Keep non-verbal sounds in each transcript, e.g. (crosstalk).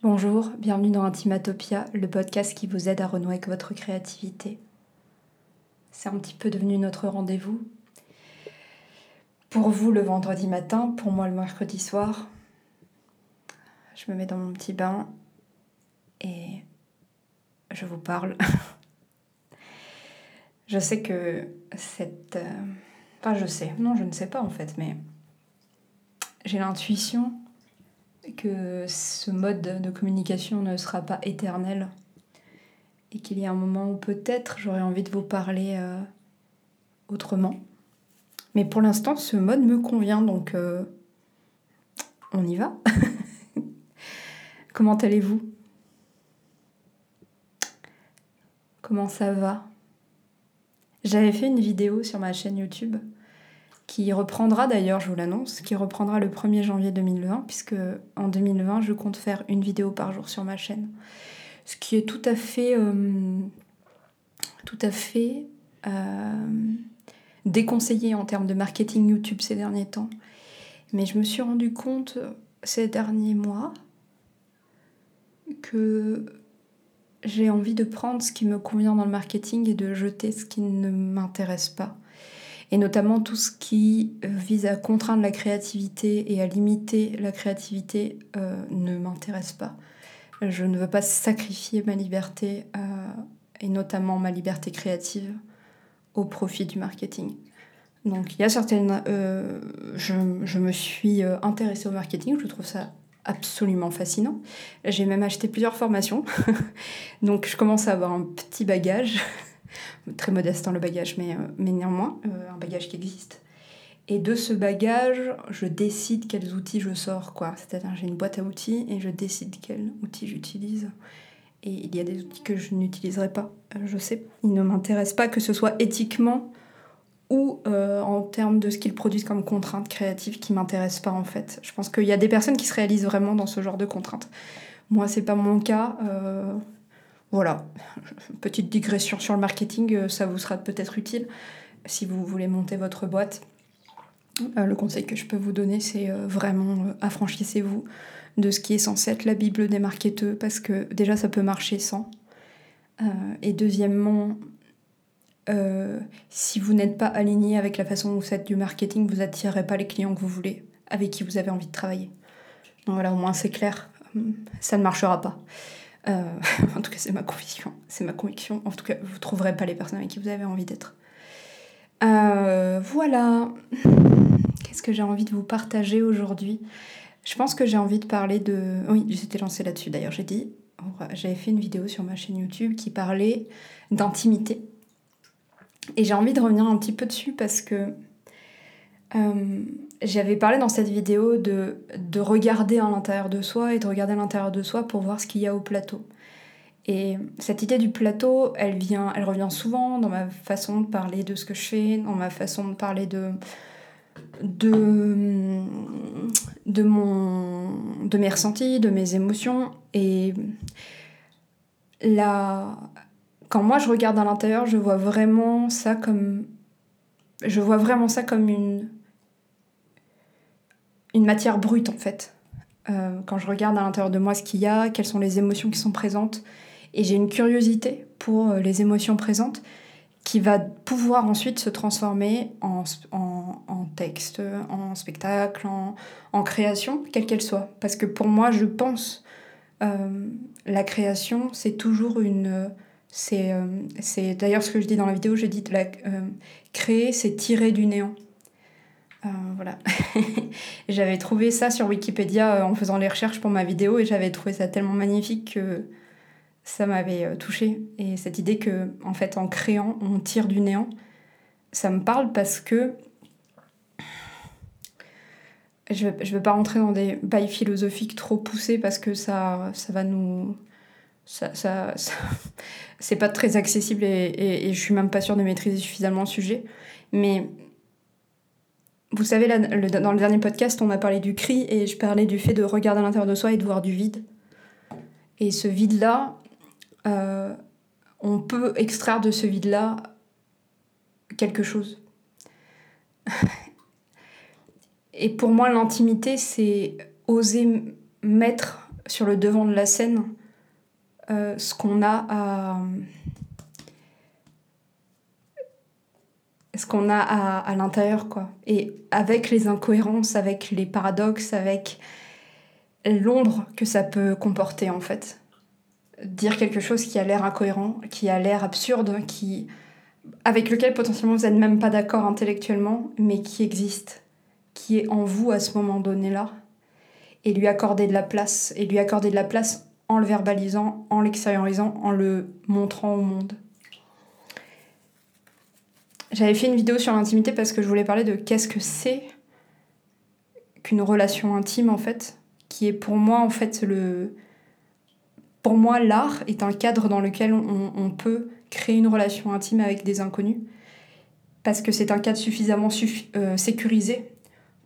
Bonjour, bienvenue dans Intimatopia, le podcast qui vous aide à renouer avec votre créativité. C'est un petit peu devenu notre rendez-vous. Pour vous le vendredi matin, pour moi le mercredi soir. Je me mets dans mon petit bain et je vous parle. (laughs) je sais que cette... Euh, enfin je sais, non je ne sais pas en fait, mais j'ai l'intuition que ce mode de communication ne sera pas éternel et qu'il y a un moment où peut-être j'aurais envie de vous parler euh, autrement. Mais pour l'instant, ce mode me convient, donc euh, on y va. (laughs) Comment allez-vous? Comment ça va? J'avais fait une vidéo sur ma chaîne YouTube qui reprendra d'ailleurs, je vous l'annonce, qui reprendra le 1er janvier 2020, puisque en 2020, je compte faire une vidéo par jour sur ma chaîne. Ce qui est tout à fait, euh, tout à fait euh, déconseillé en termes de marketing YouTube ces derniers temps. Mais je me suis rendu compte ces derniers mois que j'ai envie de prendre ce qui me convient dans le marketing et de jeter ce qui ne m'intéresse pas et notamment tout ce qui euh, vise à contraindre la créativité et à limiter la créativité euh, ne m'intéresse pas. Je ne veux pas sacrifier ma liberté euh, et notamment ma liberté créative au profit du marketing. Donc il y a certaines... je, je, me suis intéressée au marketing, je trouve ça absolument fascinant. J'ai même acheté plusieurs formations, (laughs) donc je commence à avoir un petit bagage très modeste dans le bagage, mais, euh, mais néanmoins, euh, un bagage qui existe. Et de ce bagage, je décide quels outils je sors, quoi. C'est-à-dire, j'ai une boîte à outils et je décide quels outils j'utilise. Et il y a des outils que je n'utiliserai pas. Euh, je sais, ils ne m'intéressent pas, que ce soit éthiquement ou en termes de ce qu'ils produisent comme contraintes créatives qui m'intéressent pas en fait. Je pense qu'il y a des personnes qui se réalisent vraiment dans ce genre de contraintes. Moi, c'est pas mon cas. Voilà, petite digression sur le marketing, euh, ça vous sera peut-être utile si vous voulez monter votre boîte. Euh, le conseil que je peux vous donner, c'est euh, vraiment affranchissez-vous de ce qui est censé être la Bible des marketeurs, parce que déjà ça peut marcher sans. et deuxièmement, si vous n'êtes pas aligné avec la façon dont vous faites du marketing, vous n'attirerez pas les clients que vous voulez, avec qui vous avez envie de travailler. Voilà, au moins c'est clair, ça ne marchera pas. Euh, (laughs) en tout cas, c'est ma conviction. C'est ma conviction. En tout cas, vous ne trouverez pas les personnes avec qui vous avez envie d'être. Euh, voilà. Qu'est-ce que j'ai envie de vous partager aujourd'hui? Je pense que j'ai envie de parler de. Oui, j'étais lancée là-dessus d'ailleurs. J'ai dit. J'avais fait une vidéo sur ma chaîne YouTube qui parlait d'intimité. Et j'ai envie de revenir un petit peu dessus parce que euh, j'avais parlé dans cette vidéo de, de regarder à l'intérieur de soi et de regarder à l'intérieur de soi pour voir ce qu'il y a au plateau. Et cette idée du plateau, elle, vient, elle revient souvent dans ma façon de parler de ce que je fais, dans ma façon de parler de, de, de, mon, de mes ressentis, de mes émotions. Et là, quand moi je regarde à l'intérieur, je vois vraiment ça comme... Je vois vraiment ça comme une une matière brute en fait. Euh, quand je regarde à l'intérieur de moi ce qu'il y a, quelles sont les émotions qui sont présentes, et j'ai une curiosité pour euh, les émotions présentes qui va pouvoir ensuite se transformer en, en, texte, en spectacle, en, création, quelle qu'elle soit. Parce que pour moi, je pense, euh, la création, c'est toujours une... C'est d'ailleurs ce que je dis dans la vidéo, je dis la, créer, c'est tirer du néant. Euh, voilà. (laughs) j'avais trouvé ça sur Wikipédia euh, en faisant les recherches pour ma vidéo et j'avais trouvé ça tellement magnifique que ça m'avait euh, touché Et cette idée que, en fait, en créant, on tire du néant, ça me parle parce que je ne veux pas rentrer dans des bails philosophiques trop poussés parce que ça, ça va nous. Ça, ça, (laughs) c'est pas très accessible et, et, et, je suis même pas sûre de maîtriser suffisamment le sujet. Mais vous savez, dans le dernier podcast, on a parlé du cri et je parlais du fait de regarder à l'intérieur de soi et de voir du vide. Et ce vide-là, euh, on peut extraire de ce vide-là quelque chose. (laughs) et pour moi, l'intimité, c'est oser mettre sur le devant de la scène ce qu'on a à ce qu'on a à, à l'intérieur, quoi. Et avec les incohérences, avec les paradoxes, avec l'ombre que ça peut comporter, en fait. Dire quelque chose qui a l'air incohérent, qui a l'air absurde, qui avec lequel potentiellement vous n'êtes même pas d'accord intellectuellement, mais qui existe, qui est en vous à ce moment donné-là, et lui accorder de la place, et lui accorder de la place en le verbalisant, en l'extériorisant, en le montrant au monde. J'avais fait une vidéo sur l'intimité parce que je voulais parler de qu'est-ce que c'est qu'une relation intime en fait, qui est pour moi en fait le... Pour moi l'art est un cadre dans lequel on, peut créer une relation intime avec des inconnus, parce que c'est un cadre suffisamment euh, sécurisé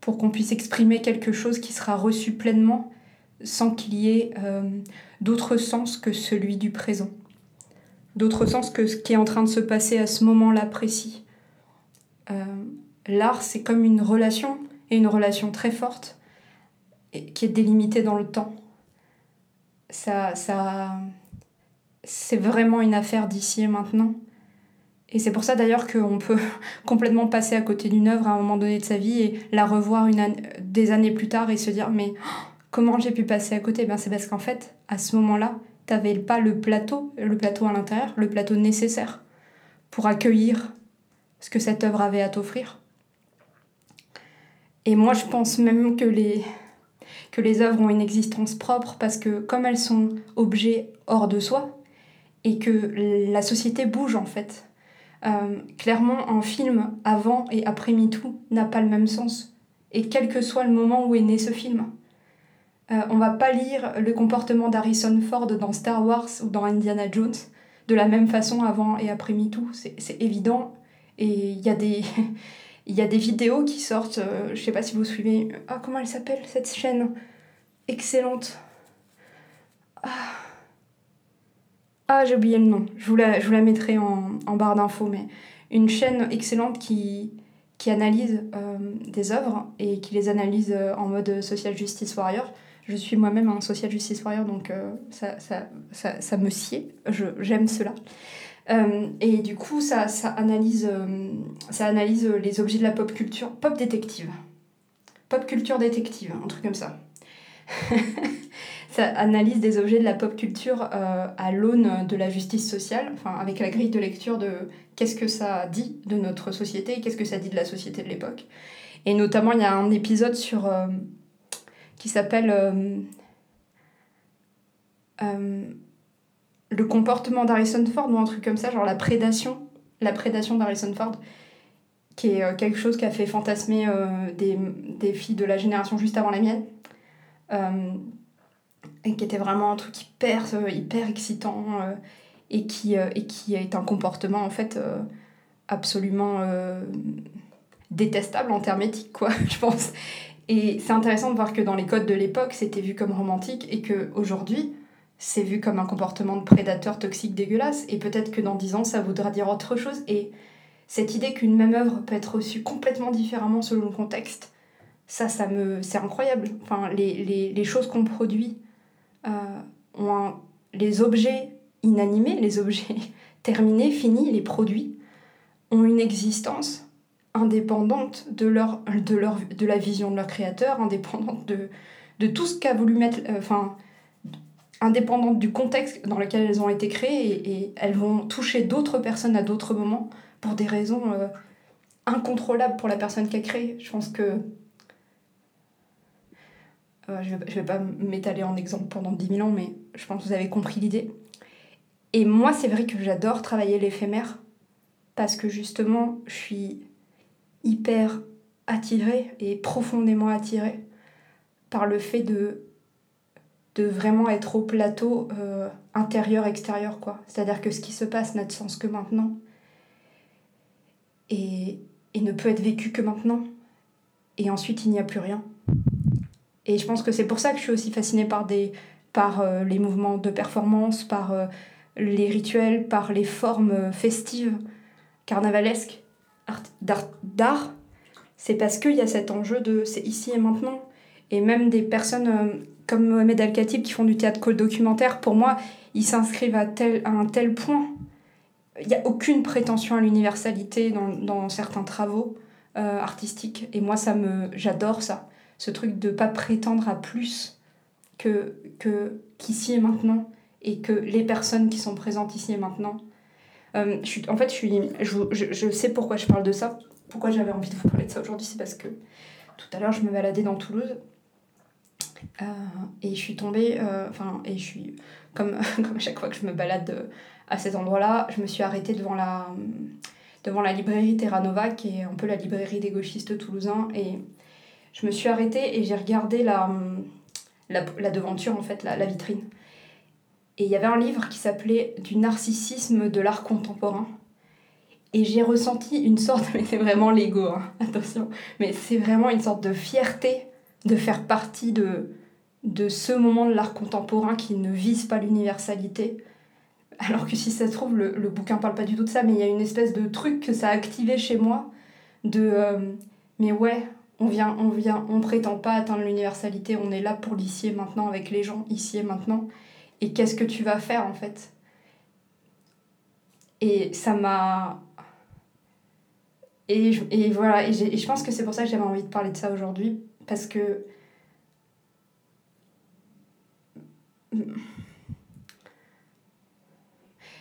pour qu'on puisse exprimer quelque chose qui sera reçu pleinement sans qu'il y ait euh, d'autre sens que celui du présent, d'autre sens que ce qui est en train de se passer à ce moment-là précis. Euh, l'art, c'est comme une relation, et une relation très forte, qui est délimitée dans le temps. Ça, ça, c'est vraiment une affaire d'ici et maintenant. Et c'est pour ça d'ailleurs qu'on peut (laughs) complètement passer à côté d'une œuvre à un moment donné de sa vie et la revoir des années plus tard et se dire mais comment j'ai pu passer à côté? Ben, C'est parce qu'en fait, à ce moment-là, tu n'avais pas le plateau, le plateau à l'intérieur, le plateau nécessaire pour accueillir ce que cette œuvre avait à t'offrir. Et moi, je pense même que les, que œuvres ont une existence propre parce que comme elles sont objets hors de soi, et que la société bouge en fait. Euh, clairement, un film avant et après MeToo n'a pas le même sens. Et quel que soit le moment où est né ce film. Euh, on va pas lire le comportement d'Harrison Ford dans Star Wars ou dans Indiana Jones de la même façon avant et après MeToo. C'est évident et il y, a des, (laughs) y a des vidéos qui sortent, euh, je sais pas si vous suivez, ah comment elle s'appelle cette chaîne Excellente. Ah, ah j'ai oublié le nom, je vous la, je vous la mettrai en, en barre d'infos, mais une chaîne excellente qui, qui analyse euh, des œuvres et qui les analyse euh, en mode social justice warrior. Je suis moi-même un social justice warrior, donc ça, ça, ça, ça, me sied, j'aime cela. Euh, et du coup, ça, ça, analyse, euh, ça analyse les objets de la pop culture, pop détective. Pop culture détective, un truc comme ça. (laughs) ça analyse des objets de la pop culture euh, à l'aune de la justice sociale, enfin avec la grille de lecture de qu'est-ce que ça dit de notre société et qu'est-ce que ça dit de la société de l'époque. Et notamment, il y a un épisode sur qui s'appelle le comportement d'Harrison Ford ou un truc comme ça, genre la prédation, la prédation d'Harrison Ford, qui est euh, quelque chose qui a fait fantasmer euh, des, filles de la génération juste avant la mienne. Euh, et qui était vraiment un truc hyper, excitant et, qui, et qui est un comportement en fait absolument détestable en termes éthiques, quoi, (laughs) je pense. Et c'est intéressant de voir que dans les codes de l'époque, c'était vu comme romantique et qu'aujourd'hui, c'est vu comme un comportement de prédateur toxique dégueulasse, et peut-être que dans dix ans, ça voudra dire autre chose. Et cette idée qu'une même œuvre peut être reçue complètement différemment selon le contexte, ça, ça me, c'est incroyable. Enfin, les, les, les choses qu'on produit, euh, ont les objets inanimés, les objets (laughs) terminés, finis, les produits, ont une existence indépendante de, leur, de, leur, de la vision de leur créateur, indépendante de, de tout ce qu'a voulu mettre... Euh, indépendantes du contexte dans lequel elles ont été créées et, elles vont toucher d'autres personnes à d'autres moments pour des raisons euh, incontrôlables pour la personne qui a créé. Je pense que. Euh, je vais, vais pas m'étaler en exemple pendant 10 000 ans, mais je pense que vous avez compris l'idée. Et moi, c'est vrai que j'adore travailler l'éphémère parce que justement, je suis hyper attirée et profondément attirée par le fait de de vraiment être au plateau euh, intérieur-extérieur, quoi. C'est-à-dire que ce qui se passe n'a de sens que maintenant. Et, et ne peut être vécu que maintenant. Et ensuite, il n'y a plus rien. Et je pense que c'est pour ça que je suis aussi fascinée par, des, par euh, les mouvements de performance, par euh, les rituels, par les formes festives, carnavalesques, d'art. C'est parce qu'il y a cet enjeu de c'est ici et maintenant. Et même des personnes comme Mohamed Al-Khatib qui font du théâtre co-documentaire, pour moi, ils s'inscrivent à, tel, à un tel point. Il n'y a aucune prétention à l'universalité dans, dans, certains travaux euh, artistiques. Et moi, ça me, j'adore ça. Ce truc de pas prétendre à plus que, que qu'ici et maintenant. Et que les personnes qui sont présentes ici et maintenant. Euh, je suis, en fait, je, suis, je, je, je sais pourquoi je parle de ça. Pourquoi j'avais envie de vous parler de ça aujourd'hui. C'est parce que tout à l'heure, je me baladais dans Toulouse euh, et je suis tombée, euh, enfin, et je suis, comme, (laughs) comme à chaque fois que je me balade euh, à cet endroit-là, je me suis arrêtée devant la, devant la librairie Terra Nova, qui est un peu la librairie des gauchistes toulousains, et je me suis arrêtée et j'ai regardé la, la, devanture, en fait, la, la vitrine. Et il y avait un livre qui s'appelait Du narcissisme de l'art contemporain. Et j'ai ressenti une sorte, (laughs) mais c'est vraiment l'ego, hein, attention, mais c'est vraiment une sorte de fierté de faire partie de, de ce moment de l'art contemporain qui ne vise pas l'universalité. Alors que si ça se trouve, le, le bouquin parle pas du tout de ça, mais il y a une espèce de truc que ça a activé chez moi de euh, mais ouais, on vient, on vient, on prétend pas atteindre l'universalité, on est là pour l'ici et maintenant avec les gens ici et maintenant. Et qu'est-ce que tu vas faire en fait? Et ça m'a. Et, et voilà, et, et je pense que c'est pour ça que j'avais envie de parler de ça aujourd'hui, parce que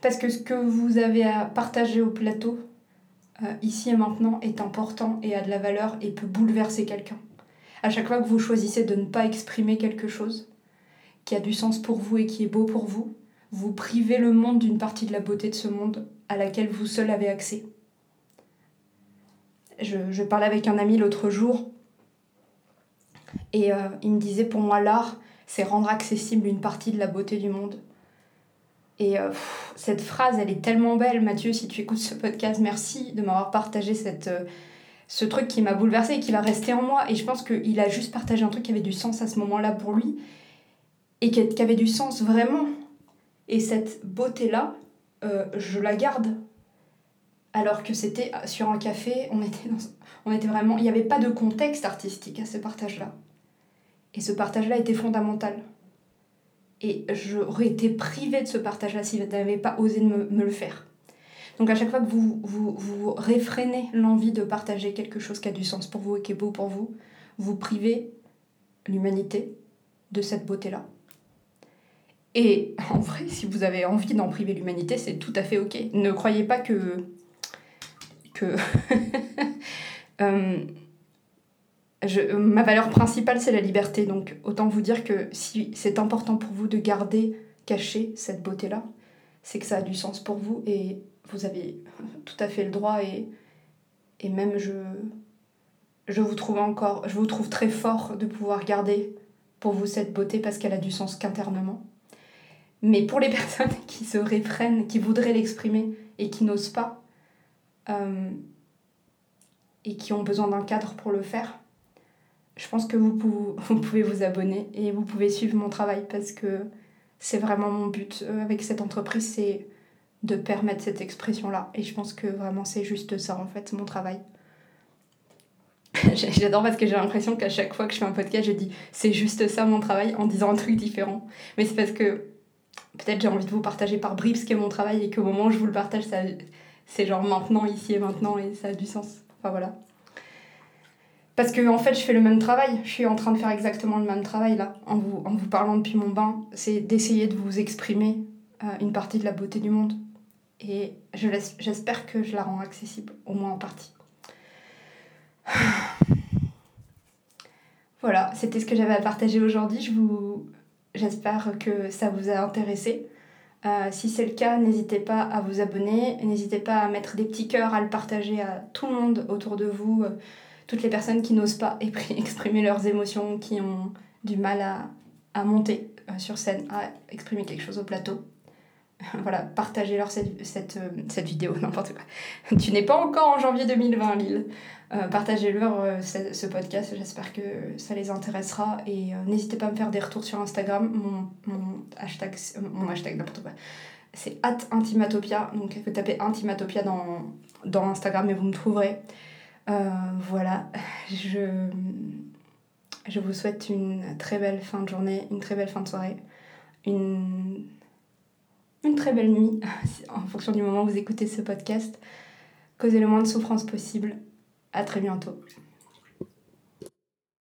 parce que ce que vous avez à partager au plateau, euh, ici et maintenant, est important et a de la valeur et peut bouleverser quelqu'un. À chaque fois que vous choisissez de ne pas exprimer quelque chose qui a du sens pour vous et qui est beau pour vous, vous privez le monde d'une partie de la beauté de ce monde à laquelle vous seul avez accès. Je, je parlais avec un ami l'autre jour et euh, il me disait, pour moi, l'art, c'est rendre accessible une partie de la beauté du monde. Et euh, cette phrase, elle est tellement belle, Mathieu, si tu écoutes ce podcast, merci de m'avoir partagé cette, euh, ce truc qui m'a bouleversée et qui va rester en moi. Et je pense qu'il a juste partagé un truc qui avait du sens à ce moment-là pour lui et qui, avait du sens vraiment. Et cette beauté-là, je la garde. Alors que c'était sur un café, on était, dans, on était vraiment. Il n'y avait pas de contexte artistique à ce partage-là. Et ce partage-là était fondamental. Et j'aurais été privée de ce partage-là si vous n'avez pas osé me, me, le faire. Donc à chaque fois que vous, vous, vous réfrénez l'envie de partager quelque chose qui a du sens pour vous et qui est beau pour vous, vous privez l'humanité de cette beauté-là. Et en vrai, si vous avez envie d'en priver l'humanité, c'est tout à fait ok. Ne croyez pas que... que... (laughs) euh, je, ma valeur principale, c'est la liberté. Donc, autant vous dire que si c'est important pour vous de garder caché cette beauté-là, c'est que ça a du sens pour vous et vous avez (laughs) tout à fait le droit. Et, et même, je, je vous trouve encore, je vous trouve très fort de pouvoir garder pour vous cette beauté parce qu'elle a du sens qu'internement. Mais pour les (laughs) personnes qui se réfrènent, qui voudraient l'exprimer et qui n'osent pas, euh, et qui ont besoin d'un cadre pour le faire, je pense que (laughs) vous, pouvez vous abonner et vous pouvez suivre mon travail parce que c'est vraiment mon but euh, avec cette entreprise, c'est de permettre cette expression-là. Et je pense que vraiment c'est juste ça en fait, mon travail. (laughs) J'adore parce que j'ai l'impression qu'à chaque fois que je fais un podcast, je dis c'est juste ça mon travail en disant un truc différent. Mais c'est parce que peut-être j'ai envie de vous partager par bribes ce qu'est mon travail et qu'au moment où je vous le partage, c'est genre maintenant, ici et maintenant et ça a du sens. Enfin voilà. Parce que en fait, je fais le même travail. Je suis en train de faire exactement le même travail là, en vous, en vous parlant depuis mon bain. C'est d'essayer de vous exprimer euh, une partie de la beauté du monde. Et j'espère que je la rends accessible, au moins en partie. (sighs) Voilà, c'était ce que j'avais à partager aujourd'hui. Je vous... J'espère que ça vous a intéressé. Euh, si c'est le cas, n'hésitez pas à vous abonner, n'hésitez pas à mettre des petits cœurs, à le partager à tout le monde autour de vous toutes les personnes qui n'osent pas (laughs) exprimer leurs émotions, qui ont du mal à, à monter euh, sur scène, à exprimer quelque chose au plateau. voilà, partagez-leur cette, cette, euh, cette, vidéo, (laughs) n'importe quoi. Tu n'es pas encore en janvier 2020, Lille. Euh, partagez-leur euh, ce, podcast, j'espère que ça les intéressera. Et n'hésitez pas à me faire des retours sur Instagram. Mon, mon hashtag, mon hashtag n'importe quoi. C'est intimatopia, donc vous tapez intimatopia dans, dans Instagram et vous me trouverez. Euh, voilà, (sighs) je, vous souhaite une très belle fin de journée, une très belle fin de soirée, une, une très belle nuit (laughs) en fonction du moment où vous écoutez ce podcast. Causez le moins de souffrance possible. À très bientôt.